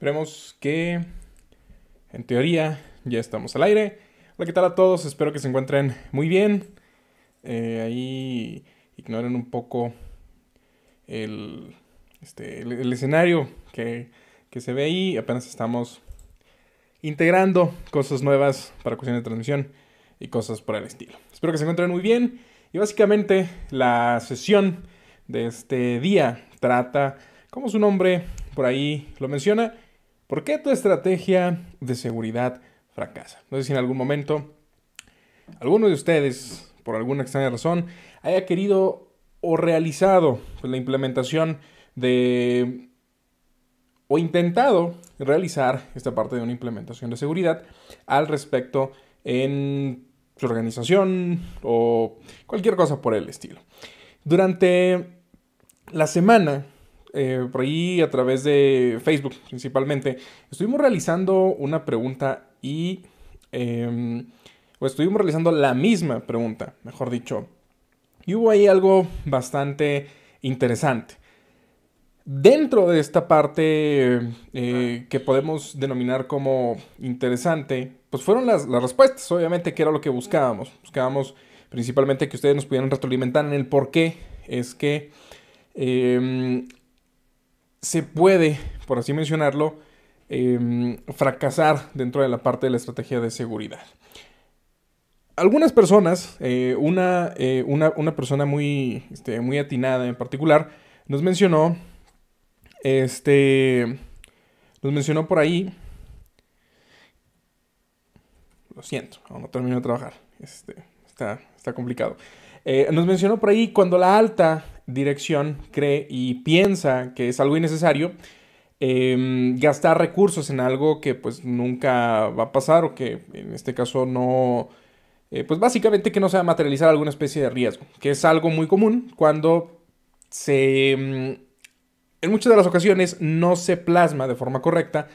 Esperemos que, en teoría, ya estamos al aire. Hola, ¿qué tal a todos? Espero que se encuentren muy bien. Eh, ahí ignoren un poco el, este, el, escenario que, que, se ve ahí. Apenas estamos integrando cosas nuevas para cuestión de transmisión y cosas por el estilo. Espero que se encuentren muy bien. Y básicamente la sesión de este día trata, como su nombre por ahí lo menciona, ¿por qué tu estrategia de seguridad fracasa? No sé si en algún momento alguno de ustedes, por alguna extraña razón, haya querido o realizado la implementación de o intentado realizar esta parte de una implementación de seguridad al respecto en su organización o cualquier cosa por el estilo. Durante la semana, eh, por ahí a través de Facebook principalmente, estuvimos realizando una pregunta y... Em, o estuvimos realizando la misma pregunta, mejor dicho. Y hubo ahí algo bastante interesante. Dentro de esta parte eh, que podemos denominar como interesante, pues fueron las, respuestas, obviamente, que era lo que buscábamos. Buscábamos principalmente que ustedes nos pudieran retroalimentar en el por qué es que em, se puede, por así mencionarlo, em, fracasar dentro de la parte de la estrategia de seguridad. Algunas personas, eh, eh, una, una, persona muy, este, muy atinada en particular, nos mencionó, este, nos mencionó por ahí lo siento, aún no termino de trabajar. Este, está, está complicado. Eh, nos mencionó por ahí cuando la alta dirección cree y piensa que es algo innecesario, em, gastar recursos en algo que pues nunca va a pasar o que en este caso no, eh, pues básicamente que no se va a materializar alguna especie de riesgo, que es algo muy común cuando se, em, en muchas de las ocasiones no se plasma de forma correcta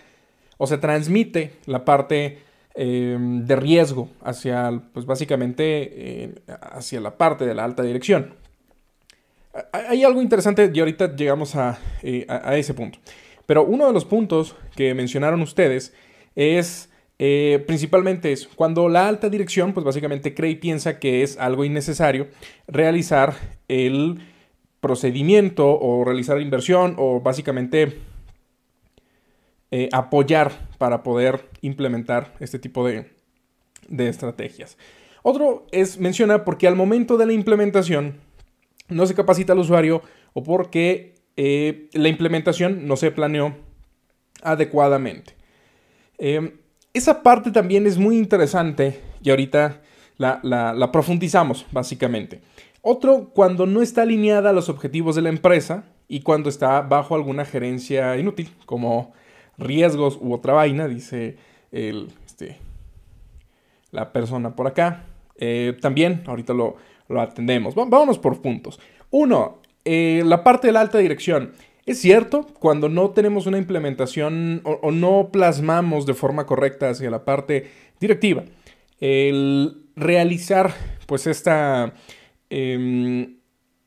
o se transmite la parte Em, de riesgo hacia, pues básicamente, eh, hacia la parte de la alta dirección. Hay algo interesante y ahorita llegamos eh, a, a, ese punto. Pero uno de los puntos que mencionaron ustedes es eh, principalmente es cuando la alta dirección, pues básicamente cree y piensa que es algo innecesario realizar el procedimiento o realizar inversión o básicamente eh, apoyar para poder implementar este tipo de, estrategias. Otro es, menciona, porque al momento de la implementación no se capacita al usuario o porque eh, la implementación no se planeó adecuadamente. Eh, esa parte también es muy interesante y ahorita la, la, profundizamos básicamente. Otro, cuando no está alineada a los objetivos de la empresa y cuando está bajo alguna gerencia inútil, como riesgos u otra vaina, dice el, este, la persona por acá. Eh, también, ahorita lo, atendemos. Vámonos por puntos. Uno, eh, la parte de la alta dirección. Es cierto, cuando no tenemos una implementación o, no plasmamos de forma correcta hacia la parte directiva, el realizar pues esta... Em,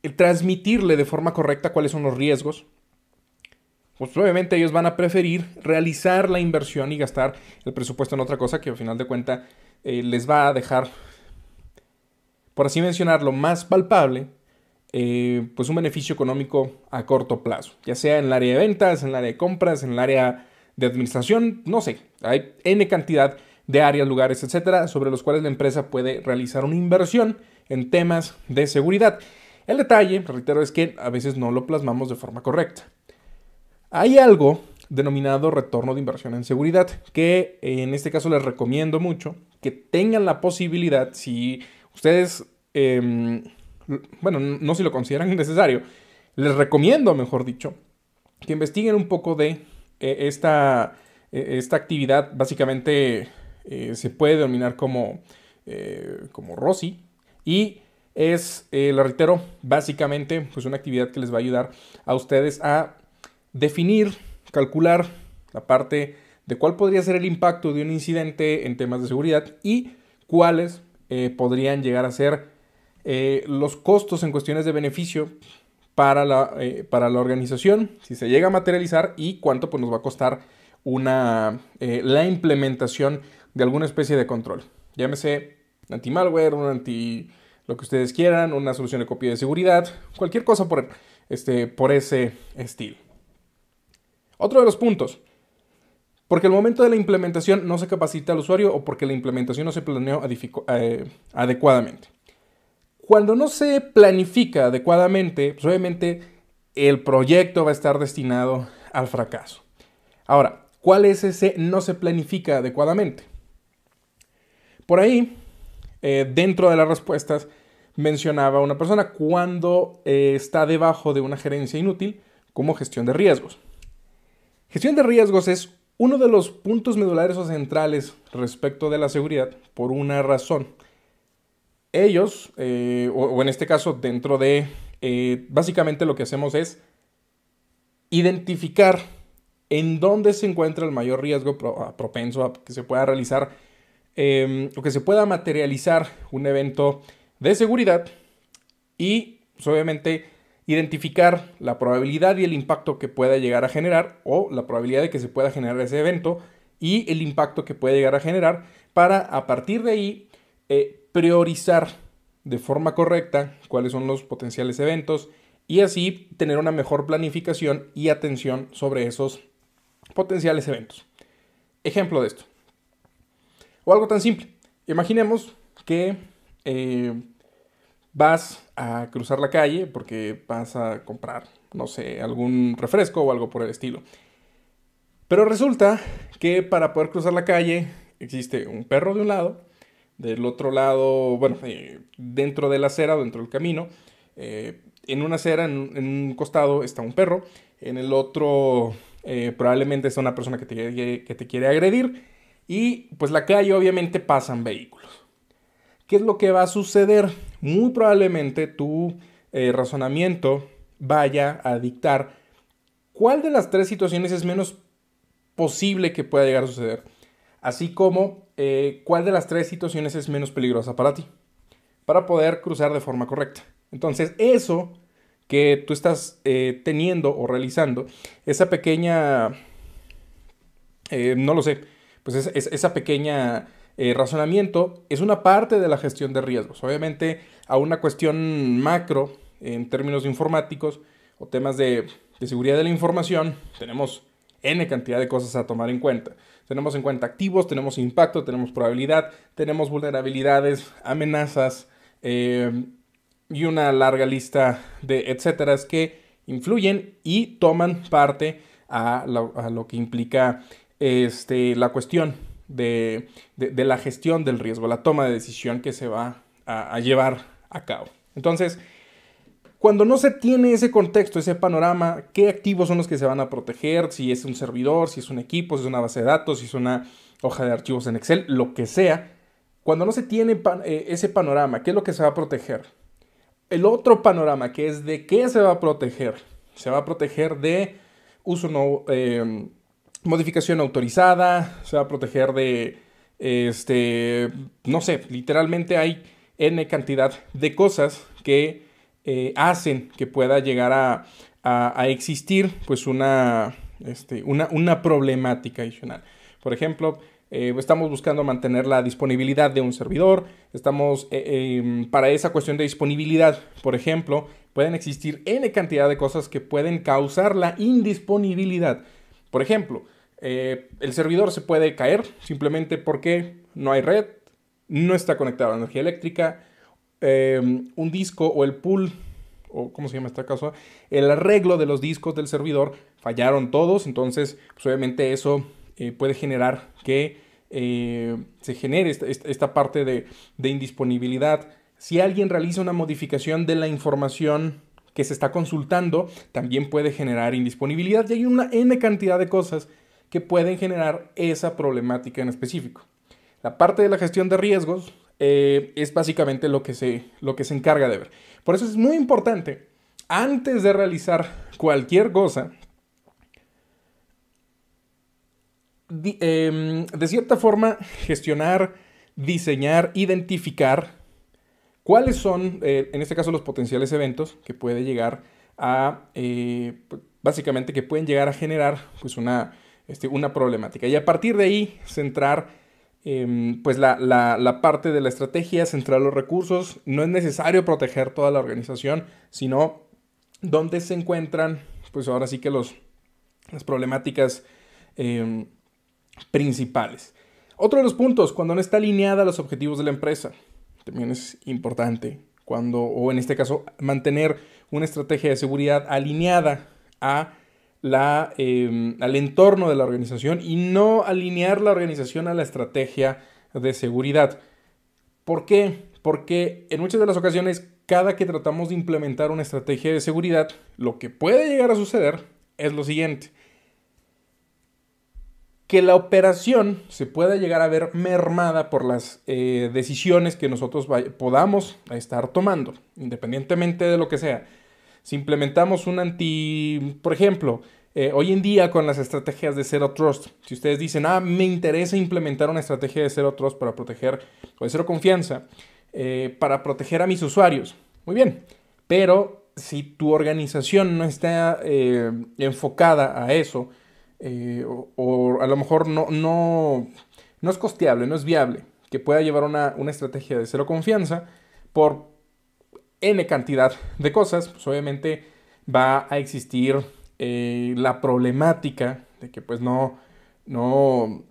el transmitirle de forma correcta cuáles son los riesgos, pues obviamente ellos van a preferir realizar la inversión y gastar el presupuesto en otra cosa que al final de cuentas eh, les va a dejar, por así mencionarlo, más palpable, eh, pues un beneficio económico a corto plazo, ya sea en el área de ventas, en el área de compras, en el área de administración, no sé, hay N cantidad de áreas, lugares, etcétera, sobre los cuales la empresa puede realizar una inversión en temas de seguridad. El detalle, reitero, es que a veces no lo plasmamos de forma correcta. Hay algo denominado retorno de inversión en seguridad, que en este caso les recomiendo mucho que tengan la posibilidad, si ustedes, em, bueno, no si lo consideran necesario, les recomiendo, mejor dicho, que investiguen un poco de eh, esta, eh, esta, actividad. Básicamente eh, se puede denominar como, como ROSI y es, la reitero, básicamente pues una actividad que les va a ayudar a ustedes a definir, calcular la parte de cuál podría ser el impacto de un incidente en temas de seguridad y cuáles eh, podrían llegar a ser eh, los costos en cuestiones de beneficio para la, eh, para la, organización, si se llega a materializar y cuánto pues, nos va a costar una, la implementación de alguna especie de control. Llámese anti-malware, un anti lo que ustedes quieran, una solución de copia de seguridad, cualquier cosa por, este, por ese estilo. Otro de los puntos, porque el momento de la implementación no se capacita al usuario o porque la implementación no se planeó eh, adecuadamente. Cuando no se planifica adecuadamente, pues obviamente el proyecto va a estar destinado al fracaso. Ahora, ¿cuál es ese no se planifica adecuadamente? Por ahí, eh, dentro de las respuestas, mencionaba una persona cuando eh, está debajo de una gerencia inútil como gestión de riesgos. Gestión de riesgos es uno de los puntos medulares o centrales respecto de la seguridad por una razón. Ellos, eh, o, en este caso dentro de, básicamente lo que hacemos es identificar en dónde se encuentra el mayor riesgo propenso a que se pueda realizar Em, o que se pueda materializar un evento de seguridad y pues, obviamente identificar la probabilidad y el impacto que pueda llegar a generar o la probabilidad de que se pueda generar ese evento y el impacto que puede llegar a generar para a partir de ahí eh, priorizar de forma correcta cuáles son los potenciales eventos y así tener una mejor planificación y atención sobre esos potenciales eventos. Ejemplo de esto. O algo tan simple. Imaginemos que eh, vas a cruzar la calle porque vas a comprar, no sé, algún refresco o algo por el estilo. Pero resulta que para poder cruzar la calle existe un perro de un lado, del otro lado, bueno, eh, dentro de la acera dentro del camino, eh, en una acera, en, un costado está un perro, en el otro probablemente está una persona que te, que te quiere agredir y pues la calle obviamente pasan vehículos. ¿Qué es lo que va a suceder? Muy probablemente tu eh, razonamiento vaya a dictar cuál de las tres situaciones es menos posible que pueda llegar a suceder, así como eh, cuál de las tres situaciones es menos peligrosa para ti, para poder cruzar de forma correcta. Entonces, eso que tú estás eh, teniendo o realizando, esa pequeña, no lo sé, pues esa pequeña eh, razonamiento es una parte de la gestión de riesgos. Obviamente a una cuestión macro en términos informáticos o temas de, seguridad de la información tenemos n cantidad de cosas a tomar en cuenta. Tenemos en cuenta activos, tenemos impacto, tenemos probabilidad, tenemos vulnerabilidades, amenazas eh, y una larga lista de etcétera que influyen y toman parte a lo que implica este, la cuestión de, la gestión del riesgo, la toma de decisión que se va a, llevar a cabo. Entonces, cuando no se tiene ese contexto, ese panorama, qué activos son los que se van a proteger, si es un servidor, si es un equipo, si es una base de datos, si es una hoja de archivos en Excel, lo que sea, cuando no se tiene eh, ese panorama, ¿qué es lo que se va a proteger? El otro panorama, que es de qué se va a proteger, se va a proteger de uso no, eh, modificación autorizada, se va a proteger de, este, no sé, literalmente hay N cantidad de cosas que eh, hacen que pueda llegar a, existir pues una, este, una, una, problemática adicional. Por ejemplo, eh, estamos buscando mantener la disponibilidad de un servidor, estamos eh, em, para esa cuestión de disponibilidad, por ejemplo, pueden existir N cantidad de cosas que pueden causar la indisponibilidad. Por ejemplo, eh, el servidor se puede caer simplemente porque no hay red, no está conectado a la energía eléctrica, eh, un disco o el pool, o ¿cómo se llama esta cosa? El arreglo de los discos del servidor fallaron todos, entonces pues, obviamente eso eh, puede generar que se genere esta, parte de, de indisponibilidad. Si alguien realiza una modificación de la información que se está consultando, también puede generar indisponibilidad y hay una N cantidad de cosas que pueden generar esa problemática en específico. La parte de la gestión de riesgos eh, es básicamente lo que, se, lo que se encarga de ver. Por eso es muy importante, antes de realizar cualquier cosa, em, de cierta forma gestionar, diseñar, identificar cuáles son, eh, en este caso, los potenciales eventos que puede llegar a, eh, básicamente, que pueden llegar a generar pues una este, una problemática. Y a partir de ahí, centrar em, pues la, la, parte de la estrategia, centrar los recursos. No es necesario proteger toda la organización, sino dónde se encuentran, pues ahora sí que los, las problemáticas em, principales. Otro de los puntos, cuando no está alineada a los objetivos de la empresa, también es importante. Cuando, o en este caso, mantener una estrategia de seguridad alineada a la, em, al entorno de la organización y no alinear la organización a la estrategia de seguridad. ¿Por qué? Porque en muchas de las ocasiones, cada que tratamos de implementar una estrategia de seguridad, lo que puede llegar a suceder es lo siguiente. Que la operación se pueda llegar a ver mermada por las eh, decisiones que nosotros podamos estar tomando, independientemente de lo que sea. Si implementamos un anti, por ejemplo, eh, hoy en día con las estrategias de Zero Trust, si ustedes dicen, ah, me interesa implementar una estrategia de Zero Trust para proteger, o de Cero Confianza, eh, para proteger a mis usuarios, muy bien, pero si tu organización no está enfocada a eso, o, a lo mejor no, no, no es costeable, no es viable, que pueda llevar una, una estrategia de cero confianza por N cantidad de cosas, pues obviamente va a existir eh, la problemática de que pues no, no,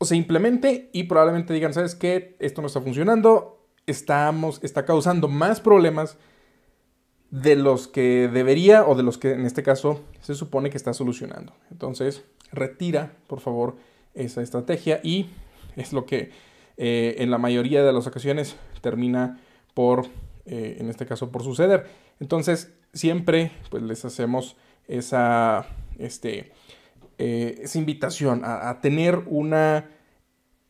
se implemente y probablemente digan, ¿sabes qué? Esto no está funcionando, estamos, está causando más problemas de los que debería o de los que en este caso se supone que está solucionando. Entonces, retira, por favor, esa estrategia y es lo que eh, en la mayoría de las ocasiones termina por, eh, en este caso, por suceder. Entonces, siempre pues, les hacemos esa, este, eh, esa invitación a, tener una,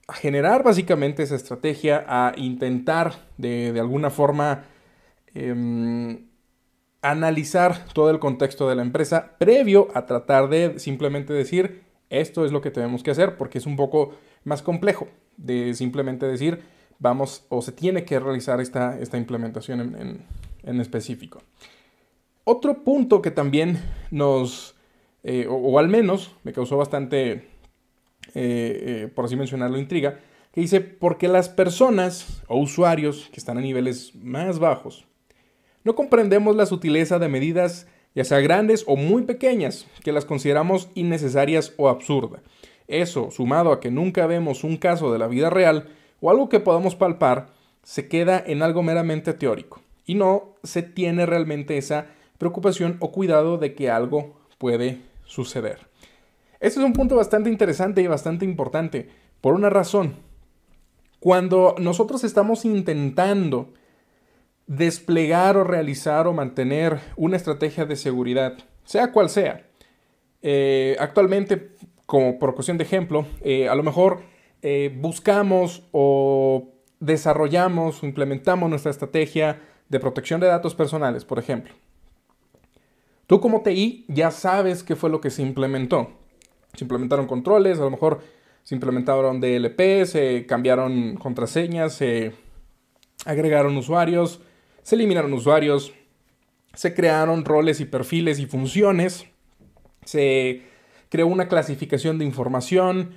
a generar básicamente esa estrategia, a intentar de, alguna forma em, analizar todo el contexto de la empresa previo a tratar de simplemente decir esto es lo que tenemos que hacer porque es un poco más complejo de simplemente decir vamos o se tiene que realizar esta, esta implementación en, específico. Otro punto que también nos, eh, o, al menos me causó bastante, eh, eh, por así mencionarlo, intriga, que dice, porque las personas o usuarios que están a niveles más bajos no comprendemos la sutileza de medidas, ya sea grandes o muy pequeñas, que las consideramos innecesarias o absurdas. Eso, sumado a que nunca vemos un caso de la vida real, o algo que podamos palpar se queda en algo meramente teórico y no se tiene realmente esa preocupación o cuidado de que algo puede suceder. Este es un punto bastante interesante y bastante importante por una razón. Cuando nosotros estamos intentando desplegar o realizar o mantener una estrategia de seguridad, sea cual sea, eh, actualmente, como por cuestión de ejemplo, eh, a lo mejor eh, buscamos o desarrollamos o implementamos nuestra estrategia de protección de datos personales, por ejemplo. Tú como TI ya sabes qué fue lo que se implementó. Se implementaron controles, a lo mejor se implementaron DLP, se cambiaron contraseñas, se agregaron usuarios, se eliminaron usuarios, se crearon roles y perfiles y funciones, se creó una clasificación de información,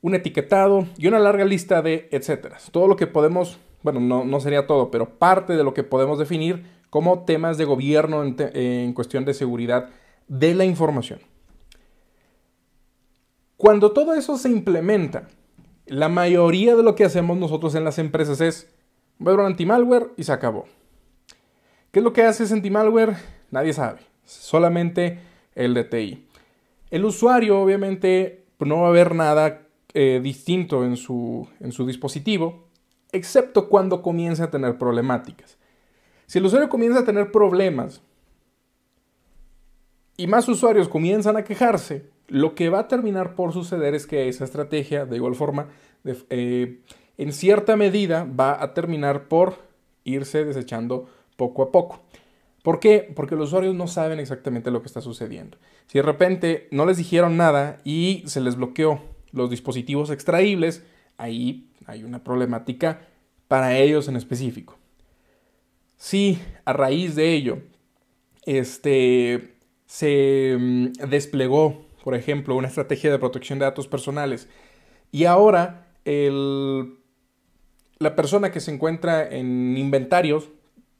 un etiquetado y una larga lista de etcétera. Todo lo que podemos, bueno, no, sería todo, pero parte de lo que podemos definir como temas de gobierno en, cuestión de seguridad de la información. Cuando todo eso se implementa, la mayoría de lo que hacemos nosotros en las empresas es ver un anti-malware y se acabó. ¿Qué es lo que hace ese anti-malware? Nadie sabe, solamente el DTI. El usuario obviamente no va a ver nada eh, distinto en su, en su dispositivo, excepto cuando comienza a tener problemáticas. Si el usuario comienza a tener problemas y más usuarios comienzan a quejarse, lo que va a terminar por suceder es que esa estrategia, de igual forma, eh, en cierta medida va a terminar por irse desechando poco a poco. ¿Por qué? Porque los usuarios no saben exactamente lo que está sucediendo. Si de repente no les dijeron nada y se les bloqueó los dispositivos extraíbles, ahí hay una problemática para ellos en específico. Si a raíz de ello este, se mm, desplegó por ejemplo, una estrategia de protección de datos personales y ahora el, la persona que se encuentra en inventarios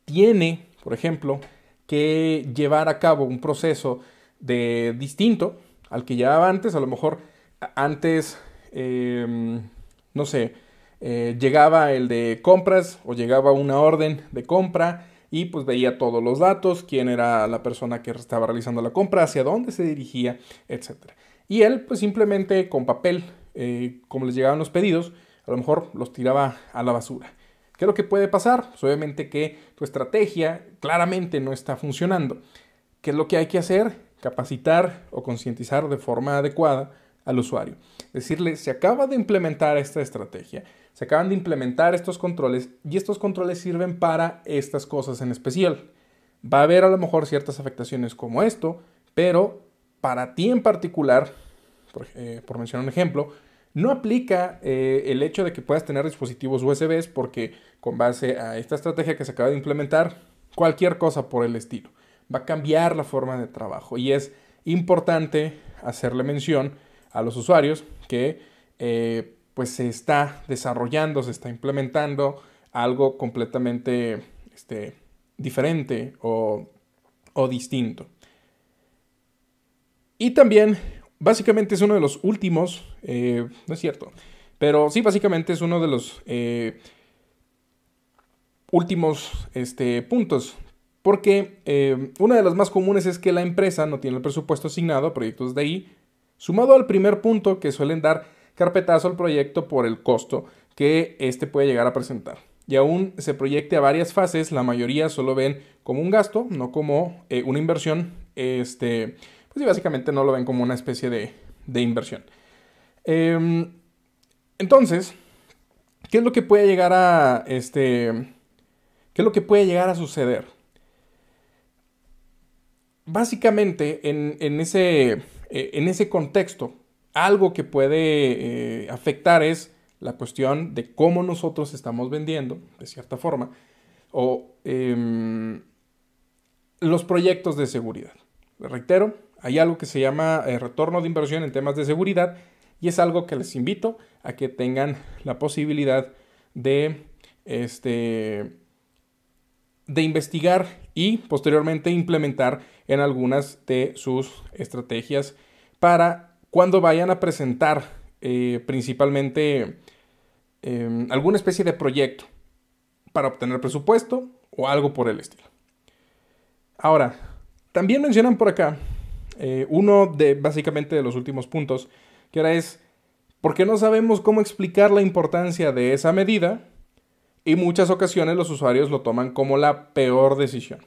tiene, por ejemplo, que llevar a cabo un proceso de distinto al que llevaba antes, a lo mejor antes, em, no sé, eh, llegaba el de compras o llegaba una orden de compra y pues veía todos los datos, quién era la persona que estaba realizando la compra, hacia dónde se dirigía, etc. Y él pues simplemente con papel, eh, como les llegaban los pedidos, a lo mejor los tiraba a la basura. ¿Qué es lo que puede pasar? Pues obviamente que tu estrategia claramente no está funcionando. ¿Qué es lo que hay que hacer? Capacitar o concientizar de forma adecuada al usuario. Decirle, se acaba de implementar esta estrategia, se acaban de implementar estos controles y estos controles sirven para estas cosas en especial. Va a haber a lo mejor ciertas afectaciones como esto, pero para ti en particular, por, eh, mencionar un ejemplo, no aplica eh, el hecho de que puedas tener dispositivos USB porque con base a esta estrategia que se acaba de implementar, cualquier cosa por el estilo. Va a cambiar la forma de trabajo y es importante hacerle mención a los usuarios que eh, pues se está desarrollando, se está implementando algo completamente este, diferente o, distinto. Y también, básicamente es uno de los últimos, eh, no es cierto, pero sí, básicamente es uno de los eh, últimos este, puntos. Porque una de las más comunes es que la empresa no tiene el presupuesto asignado a proyectos de ahí Sumado al primer punto que suelen dar carpetazo al proyecto por el costo que éste puede llegar a presentar. Y aún se proyecte a varias fases, la mayoría solo ven como un gasto, no como eh, una inversión. Este, pues básicamente no lo ven como una especie de, inversión. Em, entonces, ¿qué es lo que puede llegar a este, qué es lo que puede llegar a suceder? Básicamente, en ese eh, en ese contexto, algo que puede eh, afectar es la cuestión de cómo nosotros estamos vendiendo, de cierta forma, o em, los proyectos de seguridad. reitero, hay algo que se llama eh, retorno de inversión en temas de seguridad y es algo que les invito a que tengan la posibilidad de, este, de investigar y posteriormente implementar en algunas de sus estrategias para cuando vayan a presentar eh, principalmente em, alguna especie de proyecto para obtener presupuesto o algo por el estilo. Ahora, también mencionan por acá eh, uno de básicamente de los últimos puntos, que ahora es, porque no sabemos cómo explicar la importancia de esa medida y muchas ocasiones los usuarios lo toman como la peor decisión.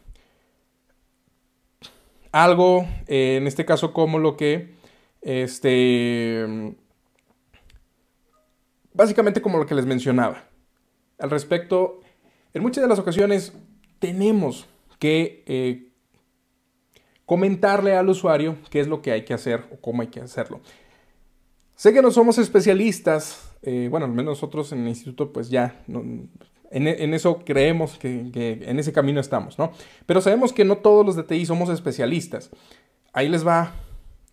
Algo, eh, en este caso, como lo que, este, básicamente como lo que les mencionaba. Al respecto, en muchas de las ocasiones tenemos que eh, comentarle al usuario qué es lo que hay que hacer o cómo hay que hacerlo. Sé que no somos especialistas, eh, bueno, al menos nosotros en el instituto pues ya en, eso creemos que, en ese camino estamos, ¿no? Pero sabemos que no todos los de TI somos especialistas. Ahí les va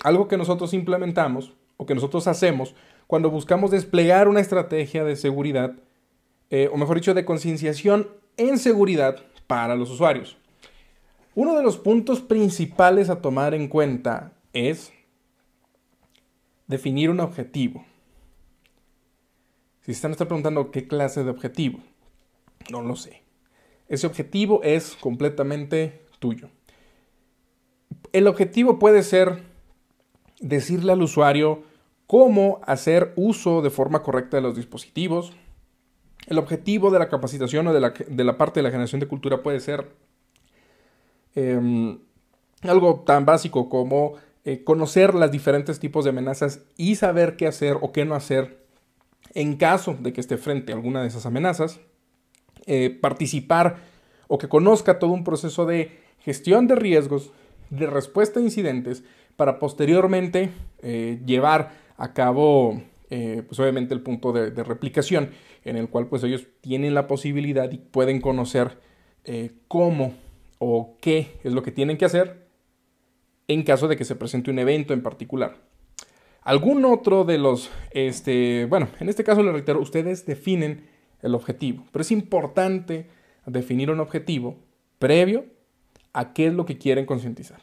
algo que nosotros implementamos o que nosotros hacemos cuando buscamos desplegar una estrategia de seguridad, eh, o mejor dicho, de concienciación en seguridad para los usuarios. Uno de los puntos principales a tomar en cuenta es definir un objetivo. Si están preguntando qué clase de objetivo, no lo sé. Ese objetivo es completamente tuyo. El objetivo puede ser decirle al usuario cómo hacer uso de forma correcta de los dispositivos. El objetivo de la capacitación o de la, parte de la generación de cultura puede ser em, algo tan básico como eh, conocer los diferentes tipos de amenazas y saber qué hacer o qué no hacer en caso de que esté frente a alguna de esas amenazas. Eh, participar o que conozca todo un proceso de gestión de riesgos, de respuesta a incidentes, para posteriormente eh, llevar a cabo, pues obviamente, el punto de, replicación, en el cual pues ellos tienen la posibilidad y pueden conocer cómo o qué es lo que tienen que hacer en caso de que se presente un evento en particular. algún otro de los, este, bueno, en este caso le reitero, ustedes definen el objetivo, pero es importante definir un objetivo previo a qué es lo que quieren concientizar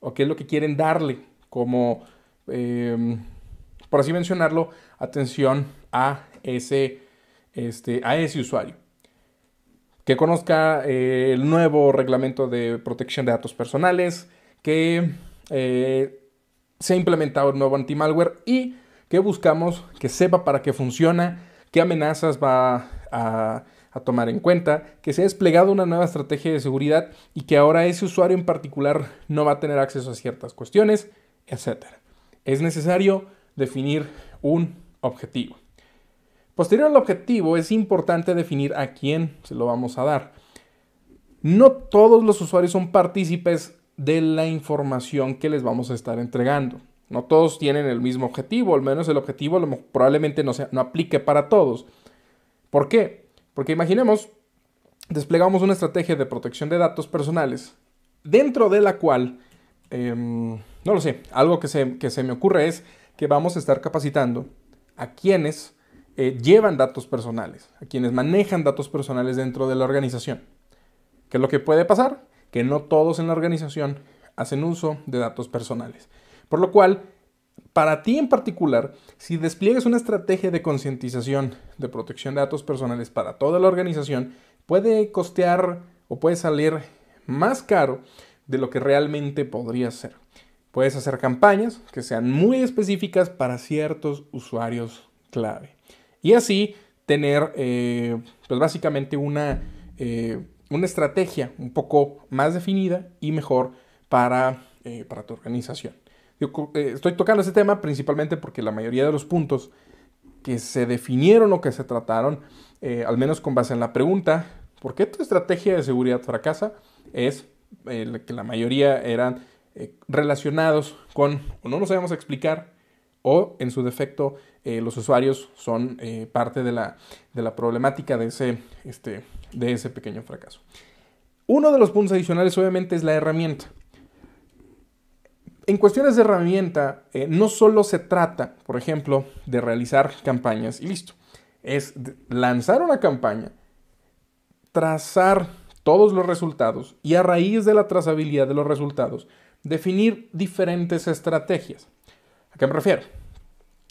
o qué es lo que quieren darle como, em, por así mencionarlo, atención a ese, este, a ese usuario. Que conozca eh, el nuevo reglamento de protección de datos personales, que eh, se ha implementado el nuevo anti-malware y que buscamos que sepa para qué funciona, qué amenazas va a, tomar en cuenta, que se ha desplegado una nueva estrategia de seguridad y que ahora ese usuario en particular no va a tener acceso a ciertas cuestiones, etc. Es necesario definir un objetivo. Posterior al objetivo es importante definir a quién se lo vamos a dar. No todos los usuarios son partícipes de la información que les vamos a estar entregando. No todos tienen el mismo objetivo, al menos el objetivo probablemente no, no aplique para todos. ¿Por qué? Porque imaginemos, desplegamos una estrategia de protección de datos personales, dentro de la cual, em, no lo sé, algo que se, que se, me ocurre es que vamos a estar capacitando a quienes eh, llevan datos personales, a quienes manejan datos personales dentro de la organización. ¿Qué es lo que puede pasar? que no todos en la organización hacen uso de datos personales. Por lo cual, para ti en particular, si despliegas una estrategia de concientización de protección de datos personales para toda la organización, puede costear o puede salir más caro de lo que realmente podría ser. Puedes hacer campañas que sean muy específicas para ciertos usuarios clave. Y así tener, eh, pues básicamente una eh, una estrategia un poco más definida y mejor para, eh, para tu organización. Yo, eh, estoy tocando ese tema principalmente porque la mayoría de los puntos que se definieron o que se trataron, eh, al menos con base en la pregunta, ¿por qué tu estrategia de seguridad fracasa? Es que la mayoría eran relacionados con o no nos sabemos explicar o en su defecto los usuarios son parte de la, de la problemática de ese, este, de ese pequeño fracaso. Uno de los puntos adicionales obviamente es la herramienta. En cuestiones de herramienta, eh, no solo se trata, por ejemplo, de realizar campañas y listo. Es lanzar una campaña, trazar todos los resultados y a raíz de la trazabilidad de los resultados, definir diferentes estrategias. ¿A qué me refiero?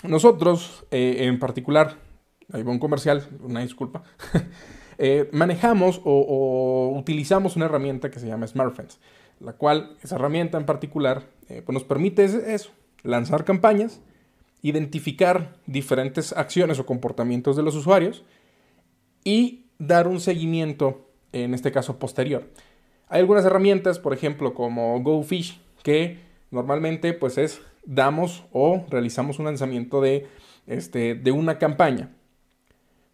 Nosotros, eh, en particular, hay un comercial, una disculpa, Eh, manejamos o, utilizamos una herramienta que se llama SmartFence, la cual, esa herramienta en particular, eh, pues nos permite eso, lanzar campañas, identificar diferentes acciones o comportamientos de los usuarios y dar un seguimiento, en este caso posterior. Hay algunas herramientas, por ejemplo, como GoFish, que normalmente pues es damos o realizamos un lanzamiento de, este, de una campaña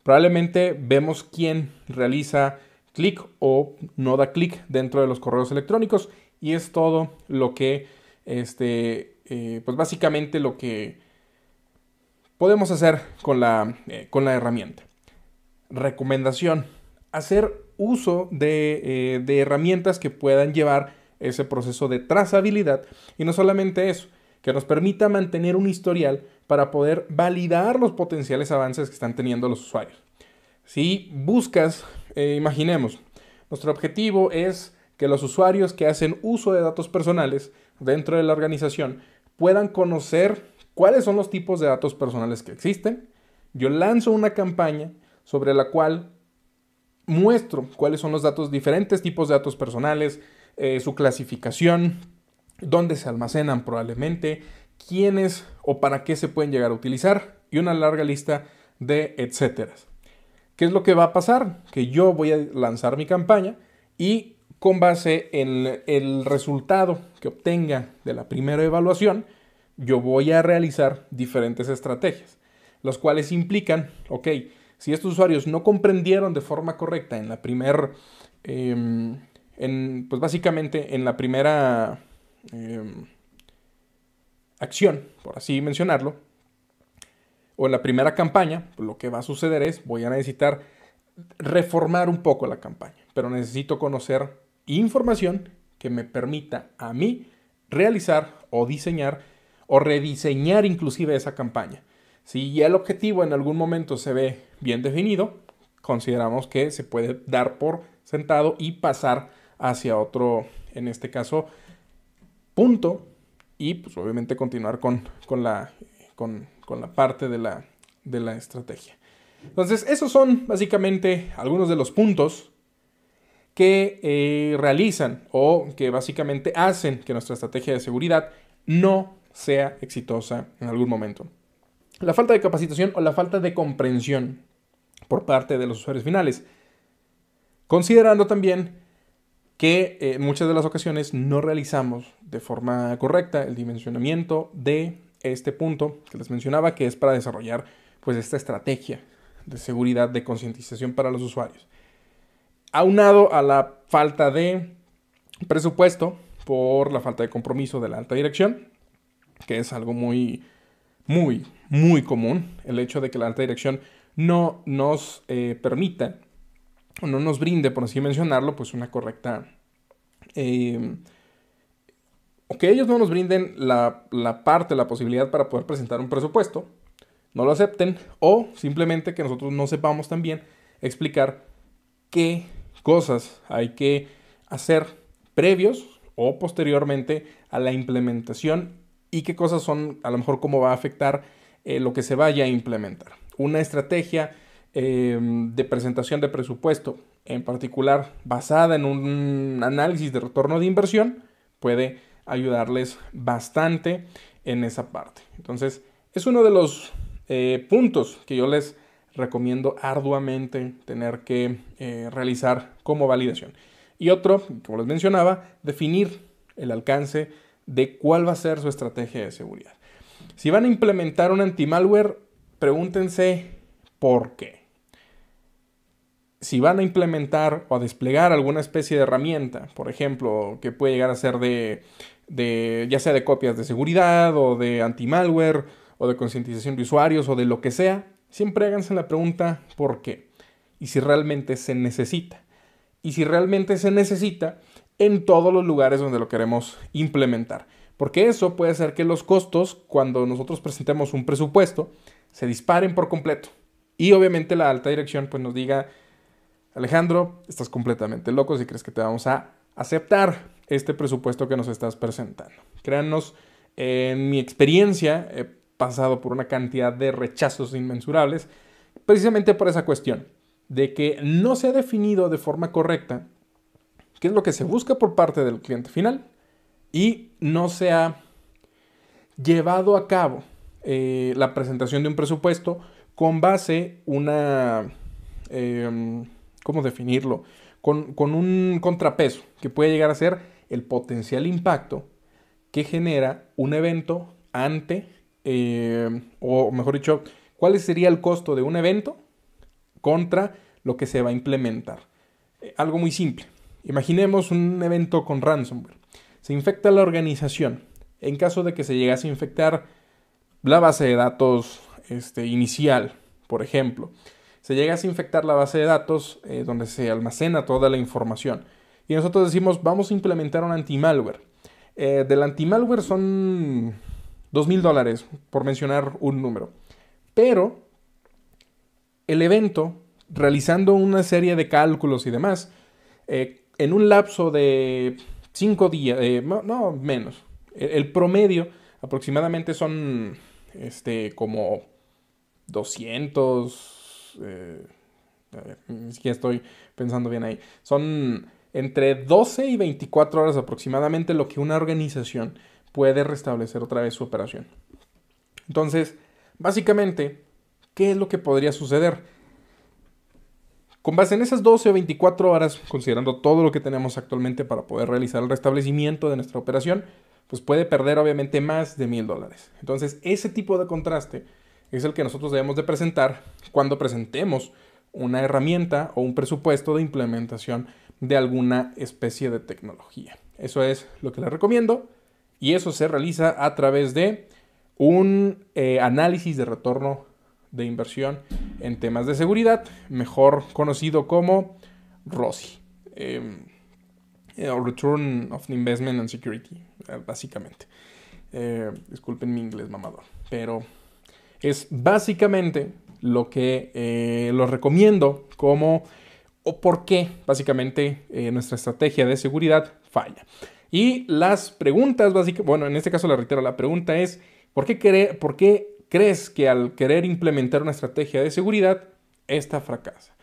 Probablemente vemos quién realiza clic o no da clic dentro de los correos electrónicos y es todo lo que, este, eh, pues básicamente lo que podemos hacer con la, eh, con la herramienta. Recomendación, hacer uso de, eh, de herramientas que puedan llevar ese proceso de trazabilidad y no solamente eso, que nos permita mantener un historial para poder validar los potenciales avances que están teniendo los usuarios. Si buscas, eh, imaginemos, nuestro objetivo es que los usuarios que hacen uso de datos personales dentro de la organización puedan conocer cuáles son los tipos de datos personales que existen. Yo lanzo una campaña sobre la cual muestro cuáles son los datos, diferentes tipos de datos personales, eh, su clasificación, dónde se almacenan probablemente, quiénes o para qué se pueden llegar a utilizar y una larga lista de etcétera. ¿Qué es lo que va a pasar? Que yo voy a lanzar mi campaña y con base en el resultado que obtenga de la primera evaluación, yo voy a realizar diferentes estrategias, las cuales implican, ok, si estos usuarios no comprendieron de forma correcta en la primera, em, pues básicamente en la primera em, acción, por así mencionarlo, o en la primera campaña, lo que va a suceder es, voy a necesitar reformar un poco la campaña, pero necesito conocer información que me permita a mí realizar o diseñar o rediseñar inclusive esa campaña. Si el objetivo en algún momento se ve bien definido, consideramos que se puede dar por sentado y pasar hacia otro, en este caso, punto y pues obviamente continuar con, la, con, la parte de la, de la estrategia. Entonces, esos son básicamente algunos de los puntos que eh, realizan o que básicamente hacen que nuestra estrategia de seguridad no sea exitosa en algún momento. La falta de capacitación o la falta de comprensión por parte de los usuarios finales. Considerando también que en muchas de las ocasiones no realizamos de forma correcta el dimensionamiento de este punto que les mencionaba, que es para desarrollar pues esta estrategia de seguridad de concientización para los usuarios. Aunado a la falta de presupuesto por la falta de compromiso de la alta dirección, que es algo muy, muy, muy común, el hecho de que la alta dirección no nos eh, permita o no nos brinde, por así mencionarlo, pues una correcta... Em, o que ellos no nos brinden la, la parte, la posibilidad para poder presentar un presupuesto, no lo acepten, o simplemente que nosotros no sepamos también explicar qué cosas hay que hacer previos o posteriormente a la implementación y qué cosas son a lo mejor cómo va a afectar eh, lo que se vaya a implementar. Una estrategia em, de presentación de presupuesto, en particular basada en un análisis de retorno de inversión, puede ayudarles bastante en esa parte. Entonces, es uno de los eh, puntos que yo les recomiendo arduamente tener que eh, realizar como validación. Y otro, como les mencionaba, definir el alcance de cuál va a ser su estrategia de seguridad. Si van a implementar un anti-malware, pregúntense por qué. Si van a implementar o a desplegar alguna especie de herramienta, por ejemplo, que puede llegar a ser de, de ya sea de copias de seguridad o de anti-malware o de concientización de usuarios o de lo que sea, Siempre háganse la pregunta ¿por qué? Y si realmente se necesita. Y si realmente se necesita en todos los lugares donde lo queremos implementar. Porque eso puede hacer que los costos, cuando nosotros presentemos un presupuesto, se disparen por completo. Y obviamente la alta dirección pues nos diga, Alejandro, estás completamente loco si crees que te vamos a aceptar este presupuesto que nos estás presentando. Créanos, en mi experiencia, pasado por una cantidad de rechazos inmensurables, precisamente por esa cuestión, de que no se ha definido de forma correcta qué es lo que se busca por parte del cliente final y no se ha llevado a cabo eh, la presentación de un presupuesto con base una, em, ¿cómo definirlo? Con, con un contrapeso que puede llegar a ser el potencial impacto que genera un evento ante eh, o mejor dicho, cuál sería el costo de un evento contra lo que se va a implementar. Eh, algo muy simple. Imaginemos un evento con ransomware. Se infecta la organización. En caso de que se llegase a infectar la base de datos este, inicial, por ejemplo, se llegase a infectar la base de datos eh, donde se almacena toda la información. Y nosotros decimos, vamos a implementar un anti-malware. del anti-malware son dos mil dólares, por mencionar un número. Pero el evento, realizando una serie de cálculos y demás, eh, en un lapso de cinco días, eh, no, menos, el, promedio aproximadamente son este, como 200, eh, ni siquiera estoy pensando bien ahí, son entre 12 y 24 horas aproximadamente lo que una organización puede restablecer otra vez su operación. Entonces, básicamente, ¿qué es lo que podría suceder? Con base en esas 12 o 24 horas, considerando todo lo que tenemos actualmente para poder realizar el restablecimiento de nuestra operación, pues puede perder obviamente más de mil dólares. Entonces, ese tipo de contraste es el que nosotros debemos de presentar cuando presentemos una herramienta o un presupuesto de implementación de alguna especie de tecnología. Eso es lo que les recomiendo. Y eso se realiza a través de un eh, análisis de retorno de inversión en temas de seguridad, mejor conocido como ROSI. Em, eh, Return of Investment and Security, eh, básicamente. Eh, disculpen mi inglés mamador. Pero es básicamente lo que eh, los recomiendo como o por qué básicamente eh, nuestra estrategia de seguridad falla. Y las preguntas básicas, bueno, en este caso la reitero, la pregunta es, ¿por qué, ¿por qué crees que al querer implementar una estrategia de seguridad, esta fracasa?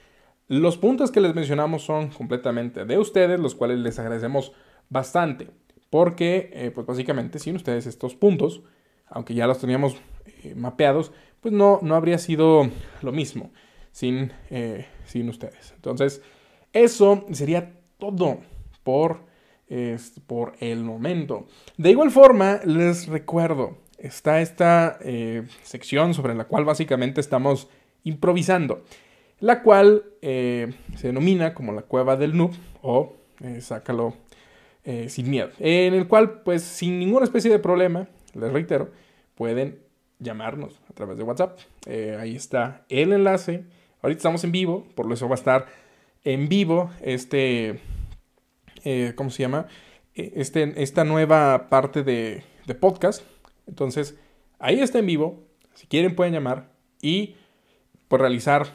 Los puntos que les mencionamos son completamente de ustedes, los cuales les agradecemos bastante, porque eh, pues básicamente sin ustedes estos puntos, aunque ya los teníamos eh, mapeados, pues no, no habría sido lo mismo sin, eh, sin ustedes. Entonces, eso sería todo por, por el momento. De igual forma, les recuerdo, está esta sección sobre la cual básicamente estamos improvisando la cual eh, se denomina como la cueva del noob o eh, sácalo eh, sin miedo, en el cual pues sin ninguna especie de problema, les reitero, pueden llamarnos a través de WhatsApp. ahí está el enlace. Ahorita estamos en vivo, por eso va a estar en vivo este, ¿cómo se llama? Este, esta nueva parte de, podcast. Entonces, ahí está en vivo. Si quieren pueden llamar y por realizar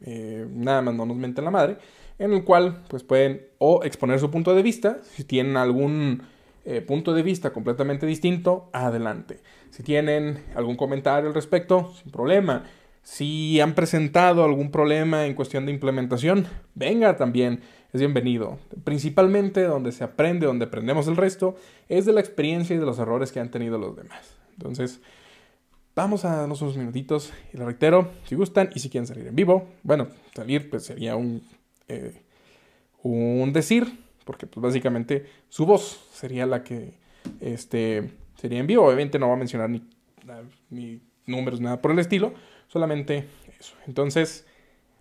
eh, nada más no nos menten la madre, en el cual pues pueden o exponer su punto de vista, si tienen algún eh, punto de vista completamente distinto, adelante. Si tienen algún comentario al respecto, sin problema. Si han presentado algún problema en cuestión de implementación, venga también, es bienvenido. Principalmente donde se aprende, donde aprendemos el resto, es de la experiencia y de los errores que han tenido los demás. Entonces, Vamos a darnos unos minutitos y lo reitero, si gustan y si quieren salir en vivo. Bueno, salir pues sería un, eh, un decir, porque pues básicamente su voz sería la que este, sería en vivo. Obviamente no va a mencionar ni, ni números, nada por el estilo, solamente eso. Entonces,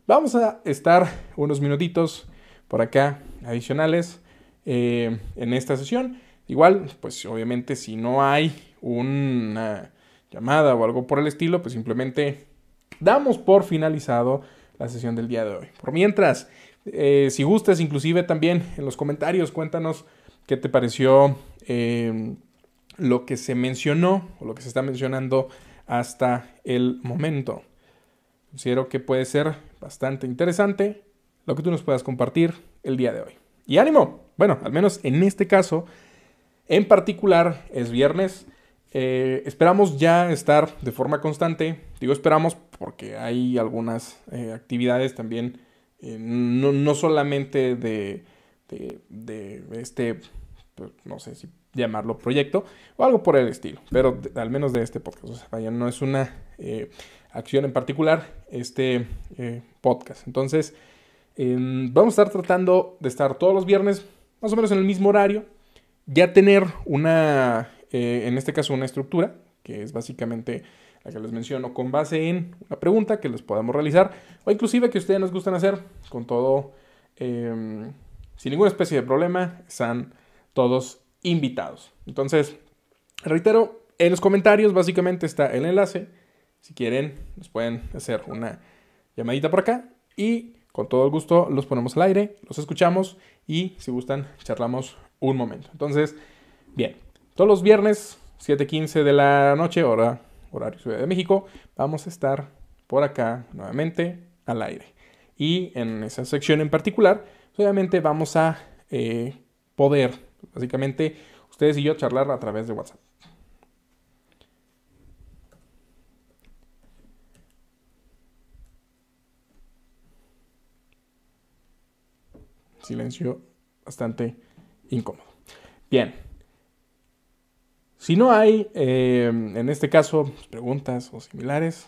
vamos a estar unos minutitos por acá adicionales eh, en esta sesión. Igual, pues obviamente si no hay una llamada o algo por el estilo, pues simplemente damos por finalizado la sesión del día de hoy. Por mientras, eh, si gustas, inclusive también en los comentarios, cuéntanos qué te pareció em, lo que se mencionó o lo que se está mencionando hasta el momento. Considero que puede ser bastante interesante lo que tú nos puedas compartir el día de hoy. Y ánimo, bueno, al menos en este caso, en particular es viernes. Eh, esperamos ya estar de forma constante. Digo esperamos porque hay algunas eh, actividades también, eh, no, solamente de, de, este, pues, no sé si llamarlo proyecto o algo por el estilo, pero al menos de este podcast. O sea, vaya, no es una acción en particular este podcast. Entonces, vamos a estar tratando de estar todos los viernes, más o menos en el mismo horario, ya tener una eh, en este caso una estructura, que es básicamente la que les menciono, con base en una pregunta que les podamos realizar, o inclusive que ustedes nos gustan hacer, con todo, em, sin ninguna especie de problema, están todos invitados. Entonces, reitero, en los comentarios básicamente está el enlace. Si quieren, nos pueden hacer una llamadita por acá y con todo gusto los ponemos al aire, los escuchamos y si gustan, charlamos un momento. Entonces, bien, todos los viernes, 7:15 de la noche, hora, horario Ciudad de México, vamos a estar por acá nuevamente al aire. Y en esa sección en particular, obviamente vamos a eh, poder, básicamente, ustedes y yo charlar a través de WhatsApp. Silencio bastante incómodo. Bien. Si no hay, eh, en este caso, preguntas o similares,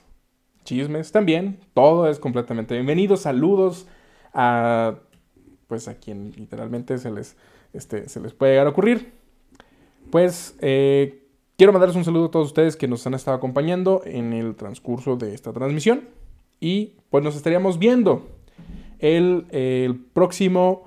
chismes también, todo es completamente bienvenido. Saludos a, pues, a quien literalmente se les, este, se les puede llegar a ocurrir. Pues eh, quiero mandarles un saludo a todos ustedes que nos han estado acompañando en el transcurso de esta transmisión. Y pues nos estaríamos viendo el, próximo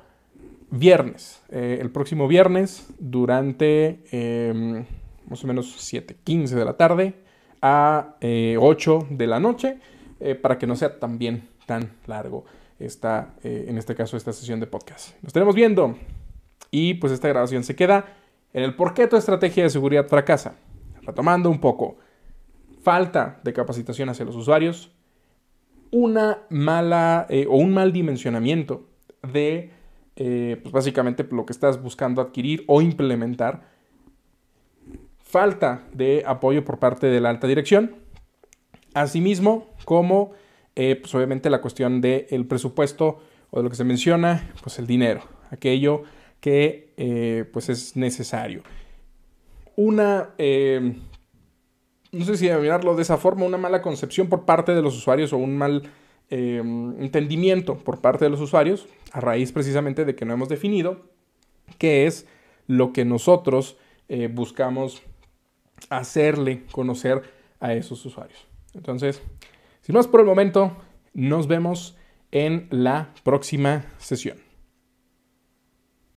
viernes. Eh, el próximo viernes durante em, más o menos 7.15 de la tarde a 8 eh, de la noche, eh, para que no sea también tan largo esta, eh, en este caso, esta sesión de podcast. Nos estaremos viendo y pues esta grabación se queda en el por qué tu estrategia de seguridad fracasa. Retomando un poco, falta de capacitación hacia los usuarios, una mala eh, o un mal dimensionamiento de pues básicamente lo que estás buscando adquirir o implementar, falta de apoyo por parte de la alta dirección, asimismo como eh, pues obviamente la cuestión del presupuesto o de lo que se menciona, pues el dinero, aquello que pues es necesario. Una no sé si mirarlo de esa forma, una mala concepción por parte de los usuarios o un mal eh, entendimiento por parte de los usuarios, a raíz precisamente de que no hemos definido qué es lo que nosotros eh, buscamos hacerle conocer a esos usuarios. Entonces, sin más por el momento, nos vemos en la próxima sesión.